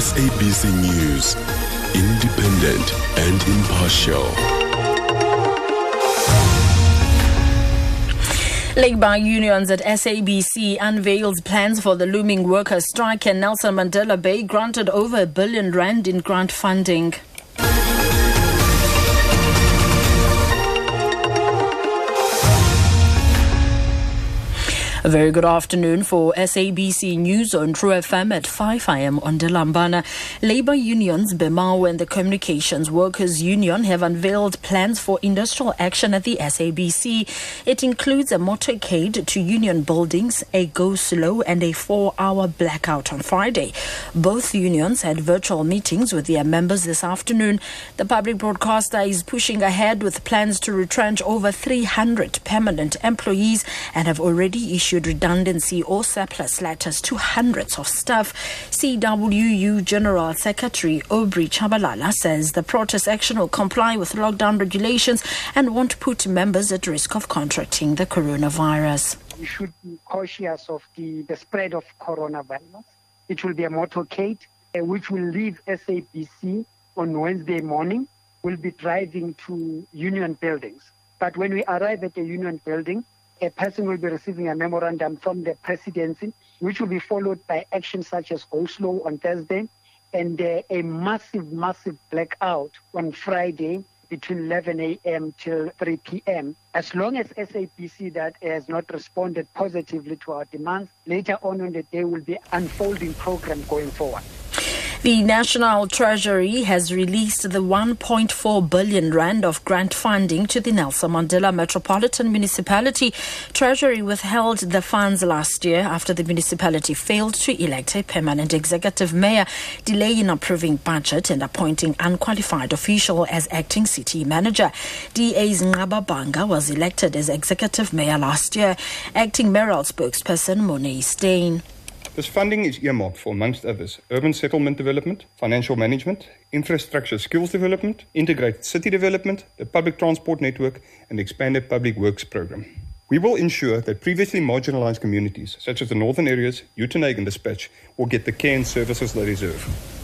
SABC News, independent and impartial. Labour unions at SABC unveils plans for the looming workers' strike and Nelson Mandela Bay granted over a billion rand in grant funding. A very good afternoon for SABC News on True FM at 5 a.m. on Delambana. Labour unions, BEMAWU and the Communications Workers Union have unveiled plans for industrial action at the SABC. It includes a motorcade to union buildings, a go slow and a four-hour blackout on Friday. Both unions had virtual meetings with their members this afternoon. The public broadcaster is pushing ahead with plans to retrench over 300 permanent employees and have already issued redundancy or surplus letters to hundreds of staff. CWU General Secretary Aubrey Tshabalala says the protest action will comply with lockdown regulations and won't put members at risk of contracting the coronavirus. We should be cautious of the, the spread of coronavirus. It will be a motorcade uh, which will leave SABC on Wednesday morning. We'll be driving to union buildings. But when we arrive at the union building, a person will be receiving a memorandum from the presidency, which will be followed by actions such as go slow on Thursday and uh, a massive, massive blackout on Friday between 11 a.m. till 3 p.m. As long as SABC that has not responded positively to our demands, later on in the day will be unfolding program going forward. The National Treasury has released the 1.4 billion rand of grant funding to the Nelson Mandela Metropolitan Municipality. Treasury withheld the funds last year after the municipality failed to elect a permanent executive mayor, delay in approving budget and appointing unqualified official as acting city manager. DA's Nqaba Bhanga was elected as executive mayor last year. Acting mayoral spokesperson Monet Stein. This funding is earmarked for, amongst others, urban settlement development, financial management, infrastructure skills development, integrated city development, the public transport network, and the expanded public works program. We will ensure that previously marginalized communities, such as the northern areas, Uitenhage and Despatch, will get the care and services they deserve.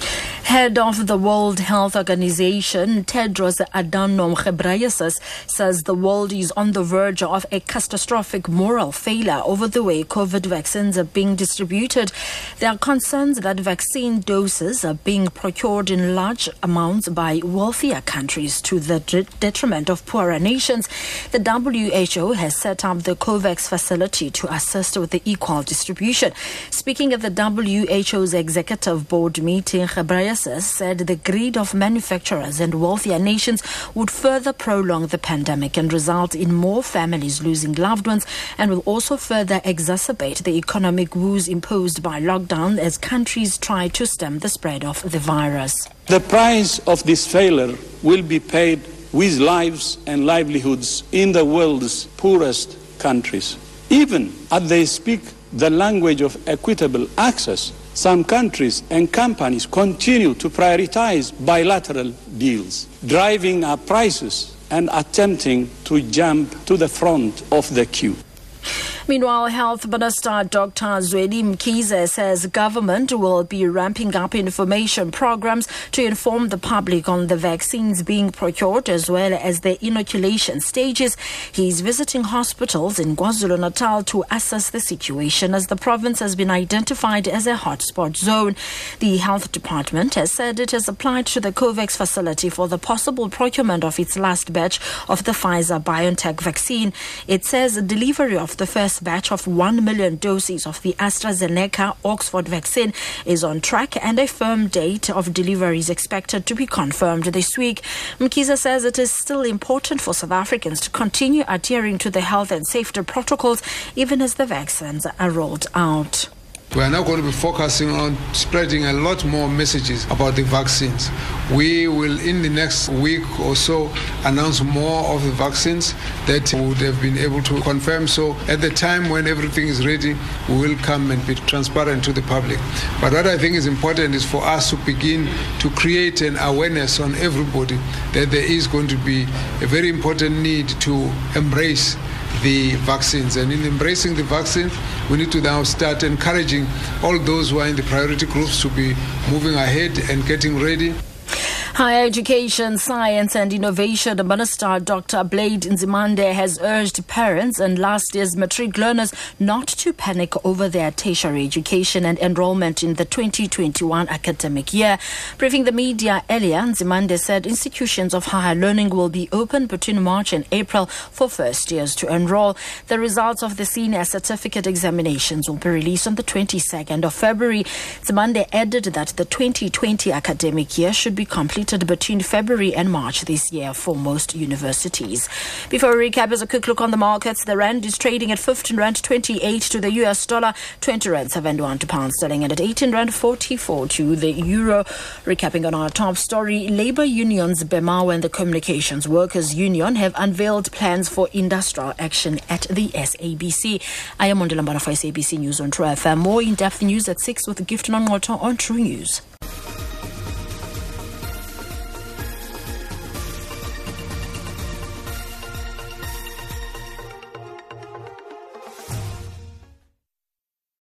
Head of the World Health Organization, Tedros Adhanom Ghebreyesus, says the world is on the verge of a catastrophic moral failure over the way COVID vaccines are being distributed. There are concerns that vaccine doses are being procured in large amounts by wealthier countries to the detriment of poorer nations. The WHO has set up the COVAX facility to assist with the equal distribution. Speaking at the WHO's executive board meeting, Ghebreyesus said the greed of manufacturers and wealthier nations would further prolong the pandemic and result in more families losing loved ones and will also further exacerbate the economic woes imposed by lockdown as countries try to stem the spread of the virus. The price of this failure will be paid with lives and livelihoods in the world's poorest countries. Even as they speak the language of equitable access, some countries and companies continue to prioritize bilateral deals, driving up prices and attempting to jump to the front of the queue. Meanwhile, Health Minister Dr. Zweli Mkhize says government will be ramping up information programs to inform the public on the vaccines being procured as well as the inoculation stages. He's visiting hospitals in KwaZulu-Natal to assess the situation as the province has been identified as a hotspot zone. The health department has said it has applied to the COVAX facility for the possible procurement of its last batch of the Pfizer BioNTech vaccine. It says delivery of the first batch of 1 million doses of the AstraZeneca Oxford vaccine is on track and a firm date of delivery is expected to be confirmed this week. Mkhize says it is still important for South Africans to continue adhering to the health and safety protocols even as the vaccines are rolled out. We are now going to be focusing on spreading a lot more messages about the vaccines. We will, in the next week or so, announce more of the vaccines that we would have been able to confirm. So, at the time when everything is ready, we will come and be transparent to the public. But what I think is important is for us to begin to create an awareness on everybody that there is going to be a very important need to embrace the vaccines. And in embracing the vaccine, we need to now start encouraging all those who are in the priority groups to be moving ahead and getting ready. Higher Education, Science and Innovation Minister Dr. Blade Nzimande has urged parents and last year's matric learners not to panic over their tertiary education and enrollment in the 2021 academic year. Briefing the media earlier, Nzimande said institutions of higher learning will be open between March and April for first years to enroll. The results of the senior certificate examinations will be released on the 22nd of February. Nzimande added that the 2020 academic year should be between February and March this year for most universities. Before we recap, as a quick look on the markets, the rand is trading at 15 rand 28 to the US dollar, 20 rand 71 to pound sterling, and at 18 rand 44 to the euro. Recapping on our top story, labor unions BEMAWU and the Communications Workers Union have unveiled plans for industrial action at the SABC. I am Mondela Mbara for SABC News on True FM. More in-depth news at 6 with Gift Nongoto on True News.